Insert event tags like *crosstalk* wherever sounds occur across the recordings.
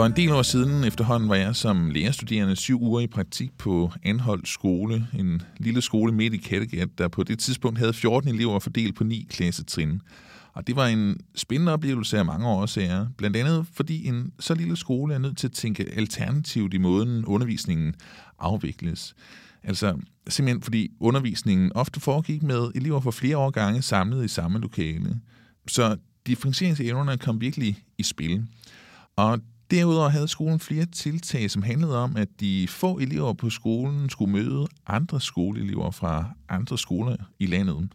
For en del år siden efterhånden var jeg som lærerstuderende syv uger i praktik på Anholdt Skole, en lille skole midt i Kattegat, der på det tidspunkt havde 14 elever fordelt på ni klassetrin. Og det var en spændende oplevelse af mange årsager, blandt andet fordi en så lille skole er nødt til at tænke alternativt i måden undervisningen afvikles. Altså simpelthen fordi undervisningen ofte foregik med elever for flere årgange samlet i samme lokale. Så differentieringsevnerne kom virkelig i spil. Og Derudover havde skolen flere tiltag, som handlede om, at de få elever på skolen skulle møde andre skoleelever fra andre skoler i landet.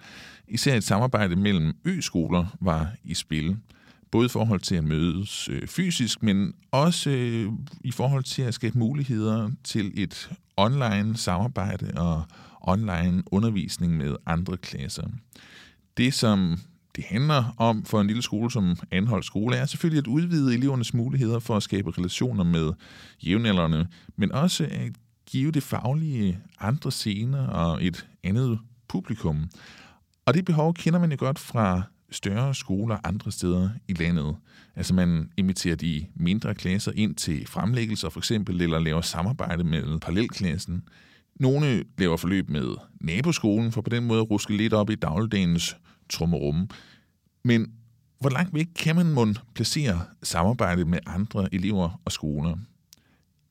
Især et samarbejde mellem ø-skoler var i spil. Både i forhold til at mødes øh, fysisk, men også øh, i forhold til at skabe muligheder til et online samarbejde og online undervisning med andre klasser. Det, som det handler om for en lille skole som Anholdt Skole, er selvfølgelig at udvide elevernes muligheder for at skabe relationer med jævnaldrende, men også at give det faglige andre scener og et andet publikum. Og det behov kender man jo godt fra større skoler andre steder i landet. Altså man inviterer de mindre klasser ind til fremlæggelser for eksempel, eller laver samarbejde med parallelklassen. Nogle laver forløb med naboskolen, for på den måde at ruske lidt op i dagligdagens trummerumme. Men hvor langt væk kan man mon placere samarbejde med andre elever og skoler?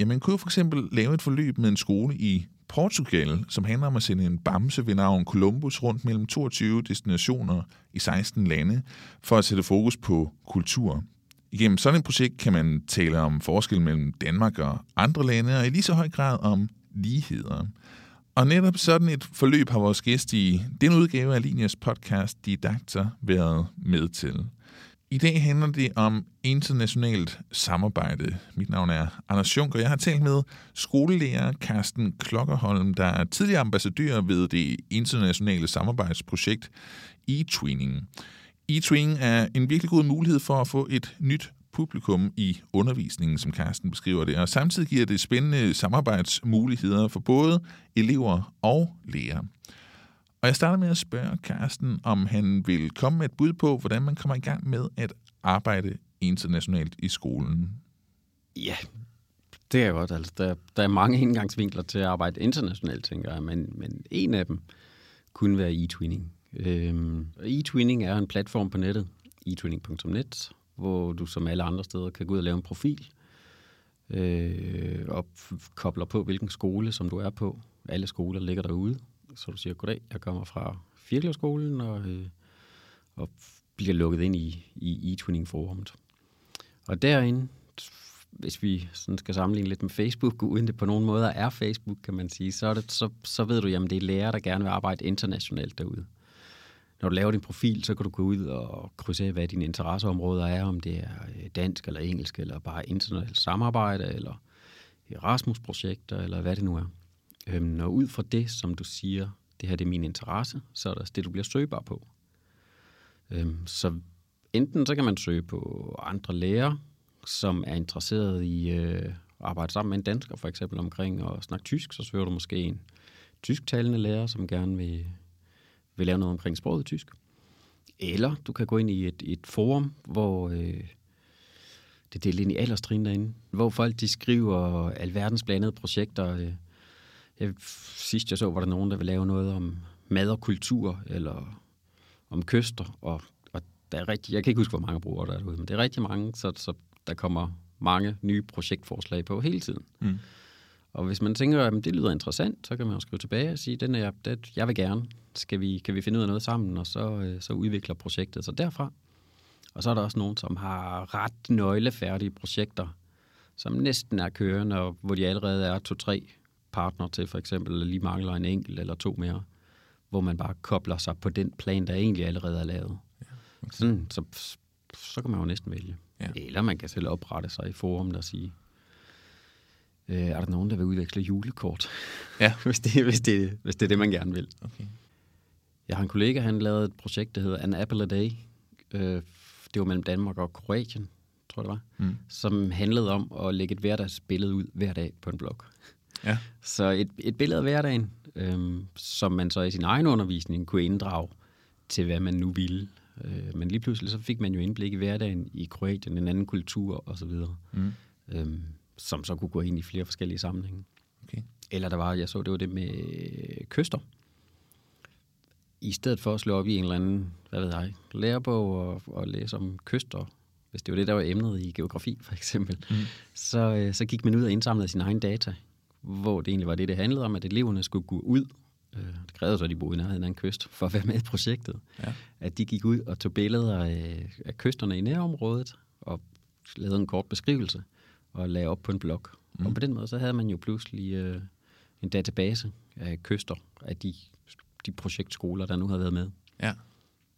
Ja, man kunne for eksempel lave et forløb med en skole i Portugal, som handler om at sende en bamse ved navn Columbus rundt mellem 22 destinationer i 16 lande, for at sætte fokus på kultur. Igennem sådan et projekt kan man tale om forskel mellem Danmark og andre lande, og i lige så høj grad om ligheder. Og netop sådan et forløb har vores gæst i den udgave af Linjes podcast Didakter været med til. I dag handler det om internationalt samarbejde. Mit navn er Anders Junk, og jeg har talt med skolelærer Carsten Klokkerholm, der er tidligere ambassadør ved det internationale samarbejdsprojekt e-twinning. E-twinning er en virkelig god mulighed for at få et nyt publikum i undervisningen, som Carsten beskriver det, og samtidig giver det spændende samarbejdsmuligheder for både elever og lærere. Og jeg starter med at spørge Carsten, om han vil komme med et bud på, hvordan man kommer i gang med at arbejde internationalt i skolen. Ja, det er godt. Altså, der, der er mange indgangsvinkler til at arbejde internationalt, tænker jeg, men, men en af dem kunne være e-twinning. Øhm, e-twinning er en platform på nettet, e-twinning.net, hvor du som alle andre steder kan gå ud og lave en profil, øh, og kobler på, hvilken skole som du er på. Alle skoler ligger derude, så du siger, goddag, jeg kommer fra Firkløvskolen, og, øh, og bliver lukket ind i, i e-twinning-forumet. Og derinde, hvis vi sådan skal sammenligne lidt med Facebook, *laughs* uden det på nogen måder er Facebook, kan man sige, så, er det, så, så ved du, jamen det er lærere, der gerne vil arbejde internationalt derude når du laver din profil, så kan du gå ud og krydse af, hvad dine interesseområder er, om det er øh, dansk eller engelsk, eller bare internationalt samarbejde, eller Erasmus-projekter, eller hvad det nu er. Øhm, og ud fra det, som du siger, det her det er min interesse, så er det det, du bliver søgbar på. Øhm, så enten så kan man søge på andre lærere, som er interesseret i øh, at arbejde sammen med en dansker, for eksempel omkring at snakke tysk, så søger du måske en tysktalende lærer, som gerne vil vil lave noget omkring sproget tysk. Eller du kan gå ind i et, et forum, hvor øh, det er delt ind i alderstrin derinde, hvor folk de skriver alverdens blandede projekter. Øh. Jeg, sidst jeg så, var der nogen, der vil lave noget om mad og kultur, eller om kyster, og, og der er rigtig, jeg kan ikke huske, hvor mange brugere der er derude, men det er rigtig mange, så, så der kommer mange nye projektforslag på hele tiden. Mm. Og hvis man tænker, at det lyder interessant, så kan man jo skrive tilbage og sige, den er, det, jeg vil gerne. Skal vi, kan vi finde ud af noget sammen? Og så, øh, så udvikler projektet sig derfra. Og så er der også nogen, som har ret nøglefærdige projekter, som næsten er kørende, og hvor de allerede er to-tre partner til, for eksempel, eller lige mangler en enkelt eller to mere, hvor man bare kobler sig på den plan, der egentlig allerede er lavet. Ja, okay. Sådan, så, så kan man jo næsten vælge. Ja. Eller man kan selv oprette sig i forum, der siger, Øh, er der nogen, der vil udveksle julekort? Ja. *laughs* hvis, det, hvis, det, hvis det er det, man gerne vil. Okay. Jeg har en kollega, han lavede et projekt, der hedder An Apple a Day. Øh, det var mellem Danmark og Kroatien, tror jeg det var. Mm. Som handlede om at lægge et hverdagsbillede ud hver dag på en blog. Ja. Så et, et billede af hverdagen, øh, som man så i sin egen undervisning kunne inddrage til, hvad man nu ville. Øh, men lige pludselig så fik man jo indblik i hverdagen i Kroatien, en anden kultur osv. Mm. øhm, som så kunne gå ind i flere forskellige sammenhænge. Okay. Eller der var, jeg så, det var det med kyster. I stedet for at slå op i en eller anden, hvad ved jeg, lærebog og, og læse om kyster, hvis det var det, der var emnet i geografi for eksempel, mm. så, øh, så gik man ud og indsamlede sin egen data, hvor det egentlig var det, det handlede om, at eleverne skulle gå ud. Øh, det krævede så, at de boede i nærheden af en kyst for at være med i projektet. Ja. At de gik ud og tog billeder af, af kysterne i nærområdet og lavede en kort beskrivelse og lagde op på en blog. Mm. Og på den måde, så havde man jo pludselig øh, en database af kyster af de, de projektskoler, der nu har været med. Ja.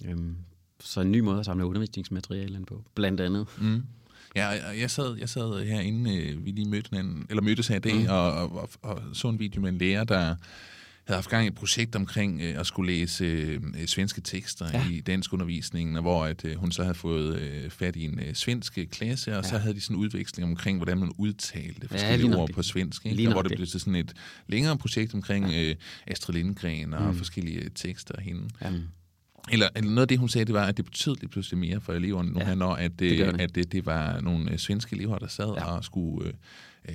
Øhm, så en ny måde at samle undervisningsmateriale på, blandt andet. Mm. Ja, jeg sad, jeg sad herinde, øh, vi lige mødte hinanden, eller mødtes her i dag, mm. og, og, og, så en video med en lærer, der havde haft gang i et projekt omkring øh, at skulle læse øh, svenske tekster ja. i dansk undervisningen, hvor at, øh, hun så havde fået øh, fat i en øh, svensk klasse, og ja. så havde de sådan en udveksling omkring, hvordan man udtalte forskellige ja, ord på svensk. Ikke? Og hvor det blev til sådan et længere projekt omkring øh, Astrid Lindgren og mm. forskellige tekster af hende. Ja. Eller, eller noget af det, hun sagde, det var, at det betød lige pludselig mere for eleverne nu ja, her, når at, det, det, det. at det, det var nogle øh, svenske elever, der sad ja. og skulle... Øh,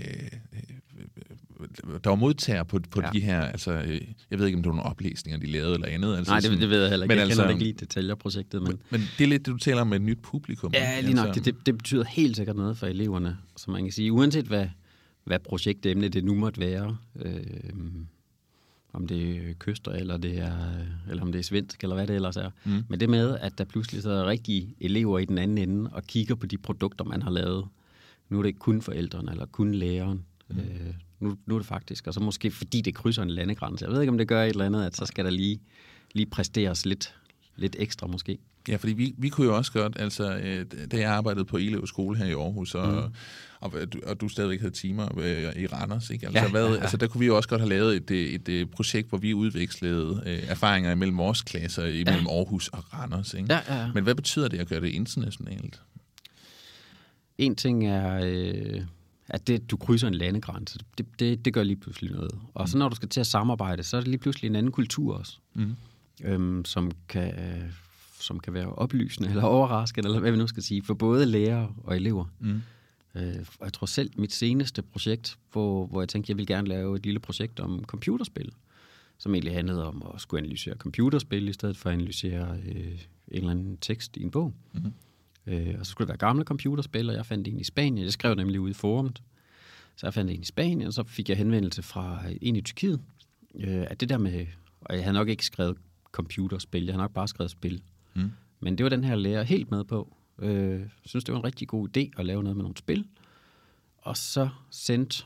øh, der var modtager på, på ja. de her, altså, øh, jeg ved ikke, om det var nogle oplæsninger, de lavede eller andet. Altså, Nej, det, det ved jeg heller ikke. Men jeg altså, kender ikke lige detaljerprojektet. Men... men, det er lidt det, du taler om med et nyt publikum. Ja, lige nok. Altså. Det, det, betyder helt sikkert noget for eleverne, så man kan sige, uanset hvad, hvad projektemne det nu måtte være, øh, om det er kyster, eller, det er, eller om det er svensk, eller hvad det ellers er. Mm. Men det med, at der pludselig sidder rigtige elever i den anden ende og kigger på de produkter, man har lavet. Nu er det ikke kun forældrene, eller kun læreren. Mm. Øh, nu, nu er det faktisk. Og så måske fordi det krydser en landegrænse. Jeg ved ikke, om det gør et eller andet, at så skal der lige, lige præsteres lidt, lidt ekstra måske. Ja, fordi vi, vi kunne jo også godt, altså, øh, da jeg arbejdede på Elev skole her i Aarhus, og, mm. og, og, og du stadigvæk havde timer øh, i Randers, ikke? Altså, ja, hvad, ja, ja. altså, der kunne vi jo også godt have lavet et, et, et projekt, hvor vi udvekslede øh, erfaringer mellem vores klasser, imellem ja. Aarhus og Randers, ikke? Ja, ja, ja. Men hvad betyder det at gøre det internationalt? En ting er... Øh at det, du krydser en landegrænse, det, det, det gør lige pludselig noget. Og så når du skal til at samarbejde, så er det lige pludselig en anden kultur også, mm. øhm, som, kan, som kan være oplysende eller overraskende, eller hvad vi nu skal sige, for både lærere og elever. Mm. Øh, og jeg tror selv, mit seneste projekt, hvor, hvor jeg tænkte, jeg vil gerne lave et lille projekt om computerspil, som egentlig handlede om at skulle analysere computerspil, i stedet for at analysere øh, en eller anden tekst i en bog. Mm. Øh, og så skulle det være gamle computerspil, og jeg fandt en i Spanien. Jeg skrev nemlig ud i forumet. Så jeg fandt en i Spanien, og så fik jeg henvendelse fra en i Tyrkiet. Øh, at det der med, og jeg havde nok ikke skrevet computerspil, jeg havde nok bare skrevet spil. Mm. Men det var den her lærer helt med på. Øh, synes, det var en rigtig god idé at lave noget med nogle spil. Og så sendte,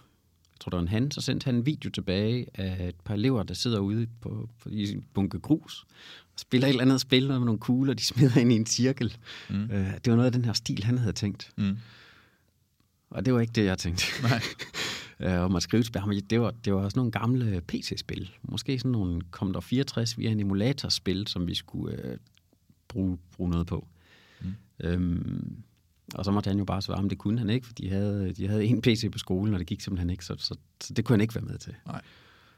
jeg tror det var en han, så sendte han en video tilbage af et par elever, der sidder ude på, på i en bunke grus spiller et eller andet spil med nogle kugler, de *laughs* smider ind i en cirkel. Mm. Øh, det var noget af den her stil, han havde tænkt. Mm. Og det var ikke det, jeg tænkte. Nej. *laughs* øh, om at skrive spil. Det var, det var også nogle gamle PC-spil. Måske sådan nogle Commodore 64 via en emulatorspil, som vi skulle øh, bruge, bruge noget på. Mm. Øhm, og så måtte han jo bare svare, om det kunne han ikke, for de havde, de havde en PC på skolen, og det gik simpelthen ikke, så, så, så det kunne han ikke være med til. Nej.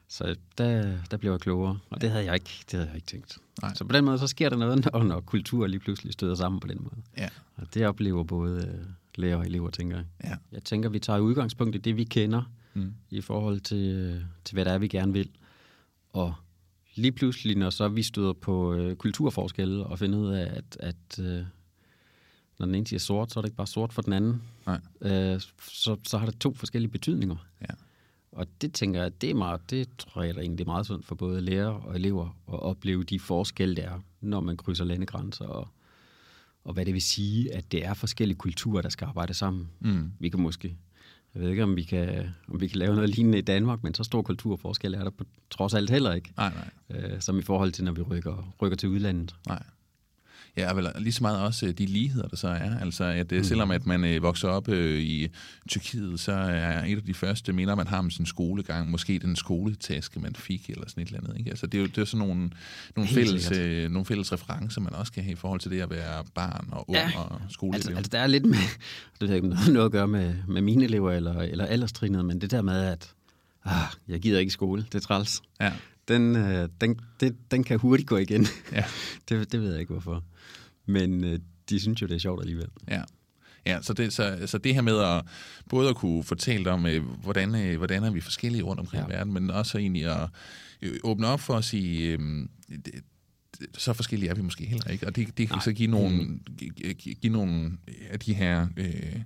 Så der, der blev jeg klogere, og det havde jeg ikke, det havde jeg ikke tænkt. Nej. Så på den måde, så sker der noget, *laughs* når, når kultur lige pludselig støder sammen på den måde. Ja. Og det oplever både øh, lærer og elever, tænker jeg. Ja. Jeg tænker, vi tager udgangspunkt i det, vi kender, mm. i forhold til, øh, til, hvad der er, vi gerne vil. Og lige pludselig, når så vi støder på øh, kulturforskelle og finder ud af, at, at øh, når den ene siger sort, så er det ikke bare sort for den anden. Nej. Øh, så, så har det to forskellige betydninger. Ja. Og det tænker jeg, det, er meget, det tror jeg da egentlig er meget sundt for både lærere og elever at opleve de forskelle, der er, når man krydser landegrænser, og, og hvad det vil sige, at det er forskellige kulturer, der skal arbejde sammen. Mm. Vi kan måske, jeg ved ikke, om vi kan, om vi kan lave noget lignende i Danmark, men så stor kulturforskel er der på trods alt heller ikke. Nej, nej. Øh, som i forhold til, når vi rykker, rykker til udlandet. Nej. Ja, vel lige så meget også øh, de ligheder, der så er. Altså, at mm. selvom at man øh, vokser op øh, i Tyrkiet, så er et af de første minder, man har om sin skolegang, måske den skoletaske, man fik, eller sådan et eller andet. Ikke? Altså, det er jo det er sådan nogle, nogle, fælles, øh, nogle fælles referencer, man også kan have i forhold til det at være barn og ung ja. og skoleelev. Altså, altså, der er lidt med, *laughs* det har ikke noget at gøre med, med mine elever eller, eller alderstrinet, men det der med, at ah, jeg gider ikke i skole, det er træls. Ja. Den, øh, den, det, den kan hurtigt gå igen. Ja. *laughs* det, det ved jeg ikke, hvorfor. Men øh, de synes jo, det er sjovt alligevel. Ja. Ja, så det, så, så det her med at både at kunne fortælle om, øh, hvordan, øh, hvordan er vi forskellige rundt omkring ja. verden, men også egentlig at øh, åbne op for at sige, øh, så forskellige er vi måske heller ikke, og det, det kan Nej. så give nogle, mm. give, nogle af de her øh,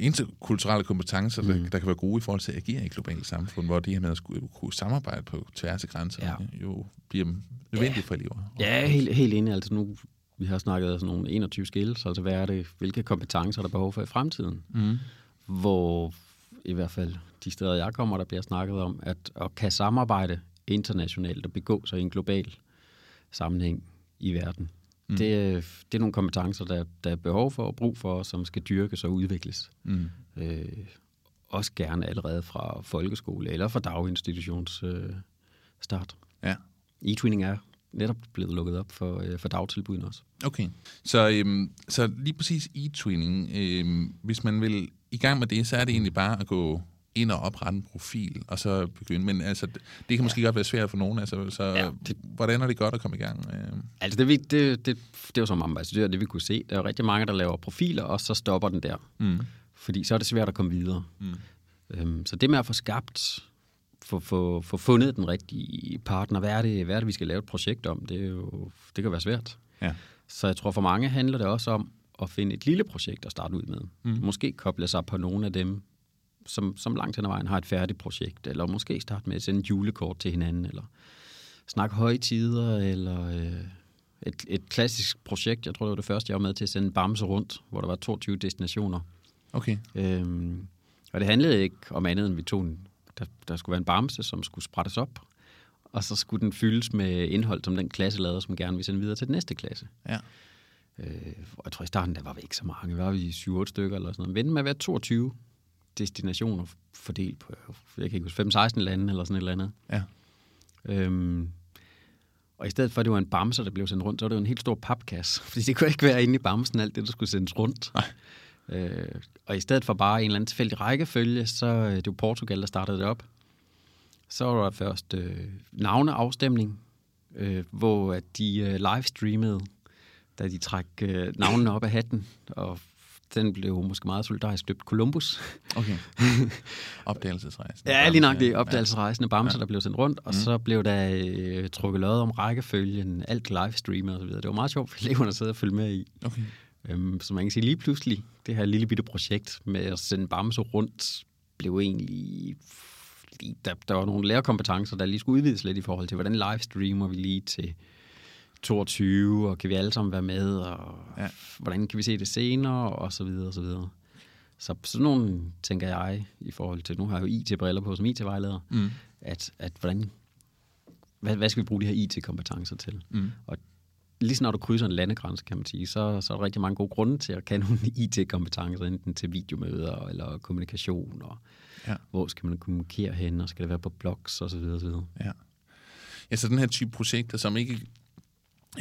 interkulturelle kompetencer, mm. der, der kan være gode i forhold til at agere i globalt samfund, hvor det her med at skulle, kunne samarbejde på tværs af grænser ja. jo bliver nødvendigt ja. for elever. Ja, helt, helt enig. Altså nu, vi har snakket om sådan nogle 21 skills, altså hvad er det, hvilke kompetencer der er behov for i fremtiden, mm. hvor i hvert fald de steder, jeg kommer, der bliver snakket om, at, at kan samarbejde internationalt og begå sig i en global sammenhæng i verden. Mm. Det, det er nogle kompetencer, der, der er behov for og brug for, som skal dyrkes og udvikles. Mm. Øh, også gerne allerede fra folkeskole eller fra daginstitutions øh, start. Ja. E-twinning er netop blevet lukket op for, øh, for dagtilbudene også. Okay, så, øhm, så lige præcis e-twinning, øhm, hvis man vil i gang med det, så er det egentlig bare at gå ind og oprette en profil, og så begynde. Men altså, det kan måske ja. godt være svært for nogen. Altså, så ja, det, hvordan er det godt at komme i gang? Øh? Altså, det, det, det, det er jo som ambassadør, det vi kunne se. Der er rigtig mange, der laver profiler, og så stopper den der. Mm. Fordi så er det svært at komme videre. Mm. Øhm, så det med at få skabt, få, få, få fundet den rigtige partner, hvad er, det, hvad er det, vi skal lave et projekt om, det, er jo, det kan være svært. Ja. Så jeg tror, for mange handler det også om at finde et lille projekt at starte ud med. Mm. Måske koble sig på nogle af dem, som, som langt hen ad vejen har et færdigt projekt, eller måske starte med at sende julekort til hinanden, eller snakke højtider, eller øh, et, et klassisk projekt. Jeg tror, det var det første, jeg var med til at sende Bamse rundt, hvor der var 22 destinationer. Okay. Øhm, og det handlede ikke om andet, end vi tog en, der, der skulle være en Bamse, som skulle sprettes op, og så skulle den fyldes med indhold, som den klasse lavede, som gerne ville sende videre til den næste klasse. Ja. Øh, jeg tror i starten, der var vi ikke så mange. Var vi 7-8 stykker eller sådan noget. Men med at være 22 destinationer fordelt på, jeg kan ikke huske, 5-16 lande eller sådan et eller andet. Ja. Øhm, og i stedet for, at det var en bamse, der blev sendt rundt, så var det jo en helt stor papkasse. *laughs* Fordi det kunne ikke være inde i bamsen, alt det, der skulle sendes rundt. Nej. Øh, og i stedet for bare en eller anden tilfældig rækkefølge, så øh, det var Portugal, der startede det op. Så var der først øh, navneafstemning, øh, hvor de øh, livestreamede, da de trak øh, navnene op af hatten, og den blev måske meget solidarisk døbt Columbus. Okay. *laughs* Opdagelsesrejsen. ja, lige nok det. Opdagelsesrejsende Bamse, ja. der blev sendt rundt, og mm. så blev der øh, trukket lod om rækkefølgen, alt livestreamet og så videre. Det var meget sjovt for eleverne at sidde og følge med i. Okay. Øhm, så man kan sige, lige pludselig, det her lille bitte projekt med at sende Bamse rundt, blev egentlig... Der, der var nogle lærerkompetencer, der lige skulle udvides lidt i forhold til, hvordan livestreamer vi lige til 22, og kan vi alle sammen være med, og ja. hvordan kan vi se det senere, og så videre, og så videre. Så sådan nogle, tænker jeg, i forhold til, nu har jeg jo IT-briller på som IT-vejleder, mm. at, at hvordan, hvad, hvad skal vi bruge de her IT-kompetencer til? Mm. Og lige snart du krydser en landegrænse, kan man sige, så, så er der rigtig mange gode grunde til at kan nogle *laughs* IT-kompetencer, enten til videomøder eller kommunikation, og ja. hvor skal man kommunikere hen, og skal det være på blogs, og så videre, og så videre. Ja. Ja, så den her type projekter, som ikke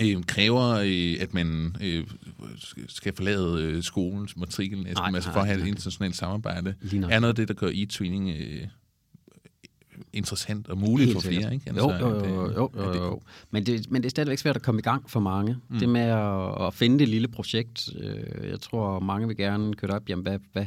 øh, kræver, øh, at man øh, skal forlade øh, skolens matrikel næsten, nej, altså for at have et internationalt samarbejde. Er noget af det, der gør e-twinning øh, interessant og muligt Helt for flere, ikke? Altså, jo, jo, jo, jo, jo, jo. Men, det, men det er stadigvæk svært at komme i gang for mange. Mm. Det med at, at finde det lille projekt, øh, jeg tror, mange vil gerne køre op, jamen hvad, hvad,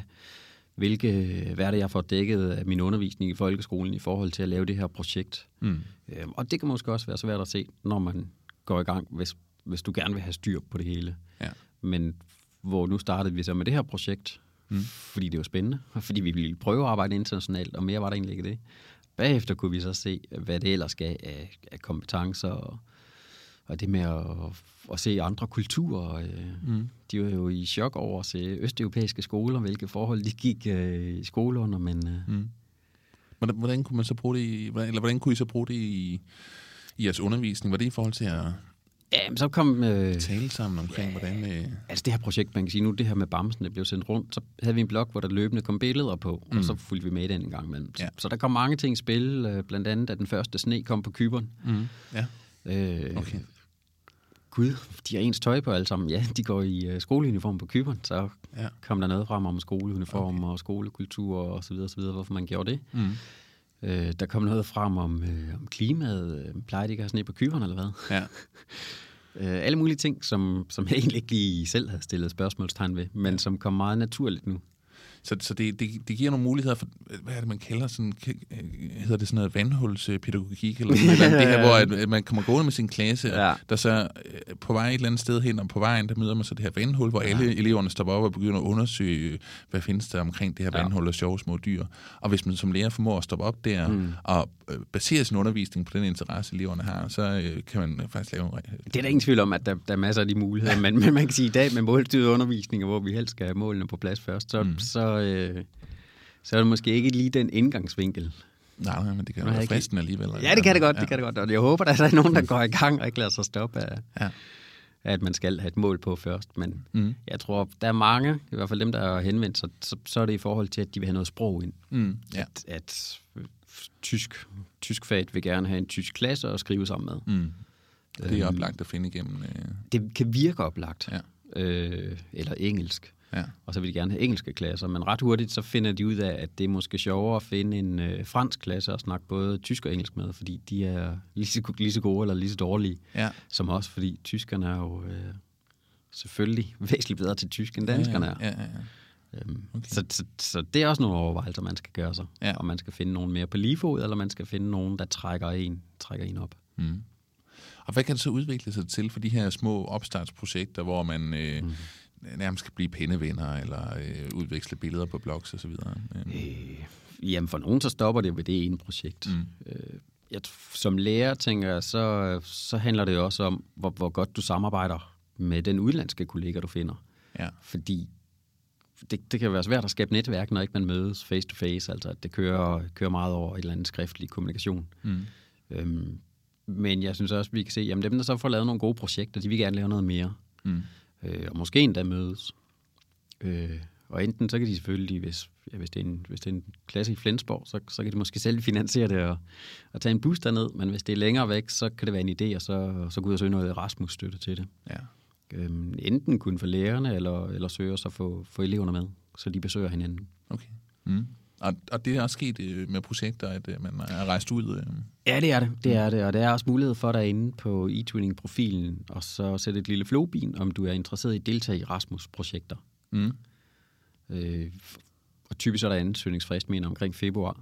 hvilke, hvad er det, jeg får dækket af min undervisning i folkeskolen i forhold til at lave det her projekt. Mm. Øh, og det kan måske også være svært at se, når man går i gang, hvis, hvis du gerne vil have styr på det hele. Ja. Men hvor nu startede vi så med det her projekt, mm. fordi det var spændende, og fordi vi ville prøve at arbejde internationalt, og mere var der egentlig ikke det. Bagefter kunne vi så se, hvad det ellers gav af, af kompetencer, og, og det med at, at se andre kulturer. Øh, mm. De var jo i chok over at se østeuropæiske skoler, hvilke forhold de gik øh, i skole under, men... Øh, mm. Hvordan, hvordan kunne man så bruge det i, eller hvordan kunne I så bruge det i, i jeres undervisning? Var det i forhold til at Ja, men så kom... Øh, tale sammen omkring, ja, hvordan... Øh... Altså det her projekt, man kan sige nu, det her med Bamsen, det blev sendt rundt, så havde vi en blog, hvor der løbende kom billeder på, mm. og så fulgte vi med den en gang imellem. Ja. Så, så der kom mange ting i spil, øh, blandt andet, at den første sne kom på kyberen. Mm. Ja. Øh, okay. Gud, de har ens tøj på alle sammen. Ja, de går i øh, skoleuniform på kyberen, så ja. kom der noget frem om skoleuniform okay. og skolekultur og så videre, så videre, hvorfor man gjorde det. Mm. Øh, der kom noget frem om, øh, om klimaet. Plejer de ikke at have sne på kyberne, eller hvad? Ja. *laughs* Øh, alle mulige ting, som, som jeg egentlig ikke lige selv havde stillet spørgsmålstegn ved, men som kom meget naturligt nu. Så, så det, det, det giver nogle muligheder for, hvad er det, man kalder sådan, hedder det sådan noget vandhulspædagogik, eller sådan noget, det her, *laughs* hvor at, at man kommer gående med sin klasse, ja. der så øh, på vej et eller andet sted hen, og på vejen, der møder man så det her vandhul, hvor ja. alle eleverne stopper op og begynder at undersøge, hvad findes der omkring det her ja. vandhul og sjove små dyr. Og hvis man som lærer formår at stoppe op der, mm. og øh, basere sin undervisning på den interesse, eleverne har, så øh, kan man faktisk lave... Det er der ingen tvivl om, at der, der er masser af de muligheder, *laughs* men, men man kan sige, at i dag med målstyret undervisning, hvor vi helst skal have målene på plads først, så, mm. så øh, så er det måske ikke lige den indgangsvinkel. Nej, nej, men det kan være fristen alligevel. Ja, det kan det godt, ja. det kan det godt. Og jeg håber, at der er nogen, der går i gang og ikke lader sig stoppe af, ja. at man skal have et mål på først. Men mm. jeg tror, der er mange, i hvert fald dem, der har henvendt sig, så, så er det i forhold til, at de vil have noget sprog ind. Mm. Ja. At, at tysk, tysk fag vil gerne have en tysk klasse at skrive sammen med. Mm. Det er øhm, oplagt at finde igennem. Øh... Det kan virke oplagt. Ja. Øh, eller engelsk. Ja. Og så vil de gerne have engelske klasser, men ret hurtigt så finder de ud af, at det er måske sjovere at finde en øh, fransk klasse og snakke både tysk og engelsk med, fordi de er lige så, lige så gode eller lige så dårlige ja. som os, fordi tyskerne er jo øh, selvfølgelig *laughs* væsentligt bedre til tysk end danskerne er. Ja, ja, ja. Øhm, okay. så, så, så det er også nogle overvejelser, man skal gøre sig. Ja. Om man skal finde nogen mere på lige fod, eller man skal finde nogen, der trækker en, trækker en op. Mm. Og hvad kan det så udvikle sig til for de her små opstartsprojekter, hvor man øh, mm nærmest kan blive pindevenner eller øh, udveksle billeder på blogs osv.? Øh, jamen for nogen så stopper det ved det ene projekt. Mm. Øh, jeg, som lærer tænker jeg, så, så handler det også om, hvor, hvor godt du samarbejder med den udlandske kollega, du finder. Ja. Fordi det, det kan være svært at skabe netværk, når ikke man mødes face to face, altså at det kører, kører meget over et eller andet skriftlig kommunikation. Mm. Øhm, men jeg synes også, vi kan se, at dem, der så får lavet nogle gode projekter, de vil gerne lave noget mere. Mm øh, og måske endda mødes. Øh, og enten så kan de selvfølgelig, hvis, ja, hvis, det er en, hvis det er en klasse i Flensborg, så, så kan de måske selv finansiere det og, og tage en bus derned, men hvis det er længere væk, så kan det være en idé, og så, så gå ud og søge noget Erasmus-støtte til det. Ja. Øhm, enten kun for lærerne, eller, eller søge og så få, få eleverne med, så de besøger hinanden. Okay. Mm. Og, og det er også sket øh, med projekter, at øh, man er rejst ud? Øh. Ja, det er det. Det er det. Og det er også mulighed for derinde på e-twinning-profilen, og så sætte et lille flowbin, om du er interesseret i at deltage i Rasmus-projekter. Mm. Øh, og typisk er der ansøgningsfrist, mener omkring februar.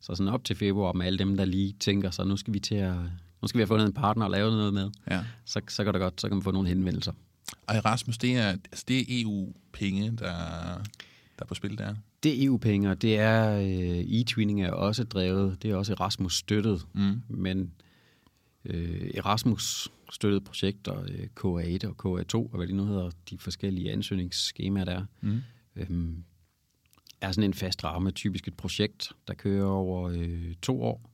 Så sådan op til februar med alle dem, der lige tænker sig, nu skal vi til at, nu skal vi have fundet en partner og lave noget med, ja. så, så går det godt, så kan man få nogle henvendelser. Og Erasmus, det er, altså det er EU-penge, der, der er på spil der? Det EU-penge, det er øh, e-twinning er også drevet, det er også Erasmus støttet, mm. men øh, Erasmus støttede projekter, øh, KA1 og KA2, og hvad de nu hedder, de forskellige ansøgningsskemaer der, mm. øh, er sådan en fast ramme, typisk et projekt, der kører over øh, to år,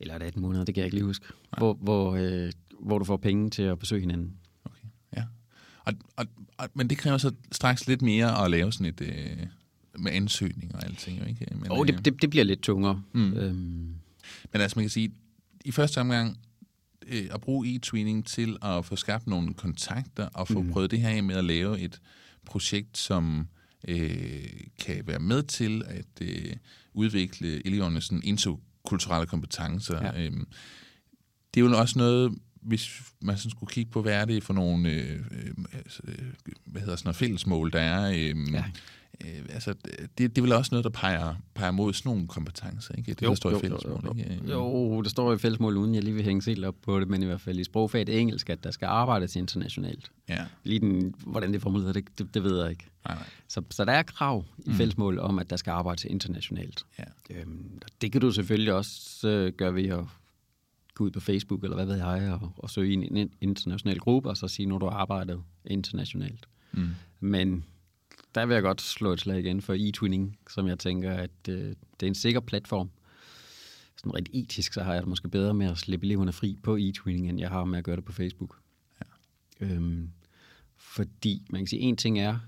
eller er det 18 måneder, det kan jeg ikke lige huske, hvor, hvor, øh, hvor du får penge til at besøge hinanden. Og, og, og, men det kræver så straks lidt mere at lave sådan et... Øh med ansøgning og alting. Jo, ikke? Men, oh, det, øh, det, det bliver lidt tungere. Mm. Øhm. Men altså, man kan sige, i første omgang, øh, at bruge e-tweening til at få skabt nogle kontakter og få mm. prøvet det her af med at lave et projekt, som øh, kan være med til at øh, udvikle elevernes sådan, interkulturelle kompetencer. Ja. Øhm, det er jo også noget, hvis man sådan skulle kigge på, hvad er det for nogle øh, øh, altså, øh hvad hedder sådan noget fællesmål, der er. Øh, ja øh, altså, det, det er vel også noget, der peger, peger mod sådan nogle kompetencer, ikke? Det, jo, der står jo, i fællesmål, jo, jo, ikke? Jo, det står i fællesmål, uden jeg lige vil hænge helt op på det, men i hvert fald i sprogfaget engelsk, at der skal arbejdes internationalt. Ja. Lige den, hvordan det er formuleret, det, det, det ved jeg ikke. Nej, nej. Så, så der er krav i mm. fællesmål om, at der skal arbejdes internationalt. Ja. Øhm, det kan du selvfølgelig også øh, gøre ved at gå ud på Facebook, eller hvad ved jeg, og, og søge i en international gruppe, og så sige, nu du har arbejdet internationalt. Mm. Men der vil jeg godt slå et slag igen for e-twinning, som jeg tænker, at øh, det er en sikker platform. Sådan rent etisk, så har jeg det måske bedre med at slippe eleverne fri på e-twinning, end jeg har med at gøre det på Facebook. Ja. Øhm, fordi man kan sige, en ting er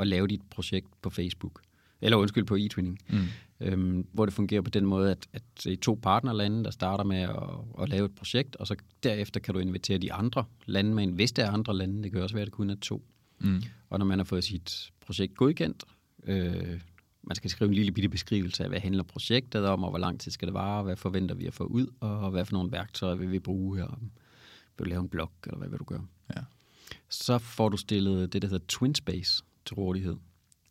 at lave dit projekt på Facebook, eller undskyld, på e-twinning, mm. øhm, hvor det fungerer på den måde, at, at det er to partnerlande, der starter med at, at lave et projekt, og så derefter kan du invitere de andre lande med en, hvis der er andre lande, det kan også være, at det kun er to. Mm. Og når man har fået sit projekt godkendt, øh, man skal skrive en lille bitte beskrivelse af, hvad handler projektet om, og hvor lang tid skal det vare, hvad forventer vi at få ud, og hvad for nogle værktøjer vil vi bruge her. vil du lave en blog, eller hvad vil du gøre? Ja. Så får du stillet det, der hedder TwinSpace til rådighed,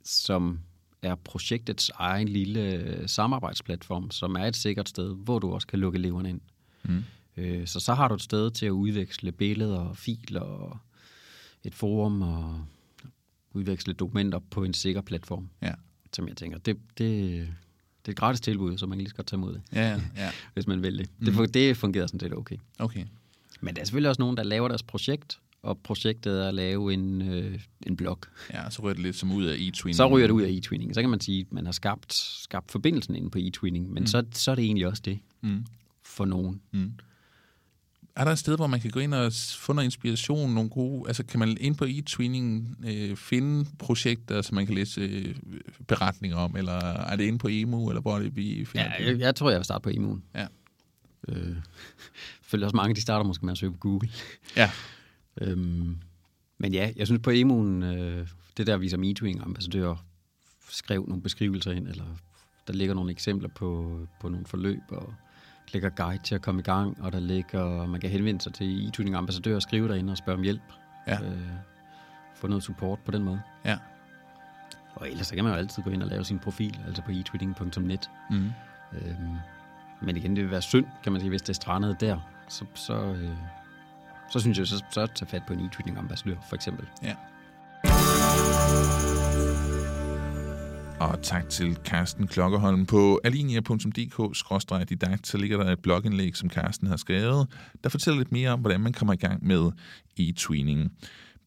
som er projektets egen lille øh, samarbejdsplatform, som er et sikkert sted, hvor du også kan lukke eleverne ind. Mm. Øh, Så så har du et sted til at udveksle billeder og filer og et forum og udveksle dokumenter på en sikker platform, Ja. som jeg tænker, det, det, det er et gratis tilbud, så man kan lige så godt tage imod det, Ja, ja, ja. *laughs* hvis man vil det. Det, fun- det fungerer sådan set okay. Okay. Men der er selvfølgelig også nogen, der laver deres projekt, og projektet er at lave en, øh, en blog. Ja, så ryger det lidt som ud af e-twinning. Så ryger det ud af e-twinning. Så kan man sige, at man har skabt, skabt forbindelsen inde på e-twinning, men mm. så, så er det egentlig også det Mm. for nogen. Mm. Er der et sted, hvor man kan gå ind og få noget inspiration, nogle gode... Altså, kan man ind på e-twinning øh, finde projekter, som man kan læse øh, beretninger om, eller er det inde på EMU, eller hvor er det, vi finder Ja, det? jeg, jeg tror, jeg vil starte på emu'en. Ja. Øh, *laughs* selvfølgelig også mange, de starter måske med at søge på Google. Ja. Øhm, men ja, jeg synes på emu'en, øh, det der viser metwing ambassadører skrev nogle beskrivelser ind, eller der ligger nogle eksempler på, på nogle forløb, og der ligger guide til at komme i gang, og der ligger, man kan henvende sig til e-tuning ambassadører og skrive derinde og spørge om hjælp. Ja. Øh, få noget support på den måde. Ja. Og ellers så kan man jo altid gå ind og lave sin profil, altså på e-tweeting.net. Mm. Øhm, men igen, det vil være synd, kan man sige, hvis det er strandet der. Så, så, øh, så synes jeg, så, så tage fat på en e-tweeting ambassadør, for eksempel. Ja. Og tak til Carsten Klokkerholm. På alinia.dk-didakt, så ligger der et blogindlæg, som Carsten har skrevet, der fortæller lidt mere om, hvordan man kommer i gang med e-tweening.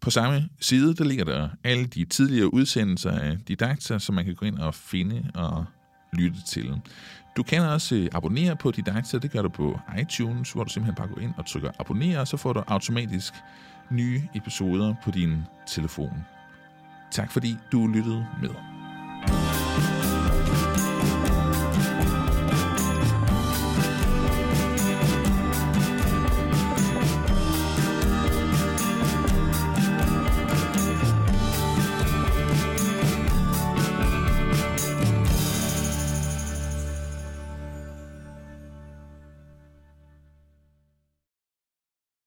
På samme side, der ligger der alle de tidligere udsendelser af didakter, som man kan gå ind og finde og lytte til. Du kan også øh, abonnere på Didakta, det gør du på iTunes, hvor du simpelthen bare går ind og trykker abonner, og så får du automatisk nye episoder på din telefon. Tak fordi du lyttede med.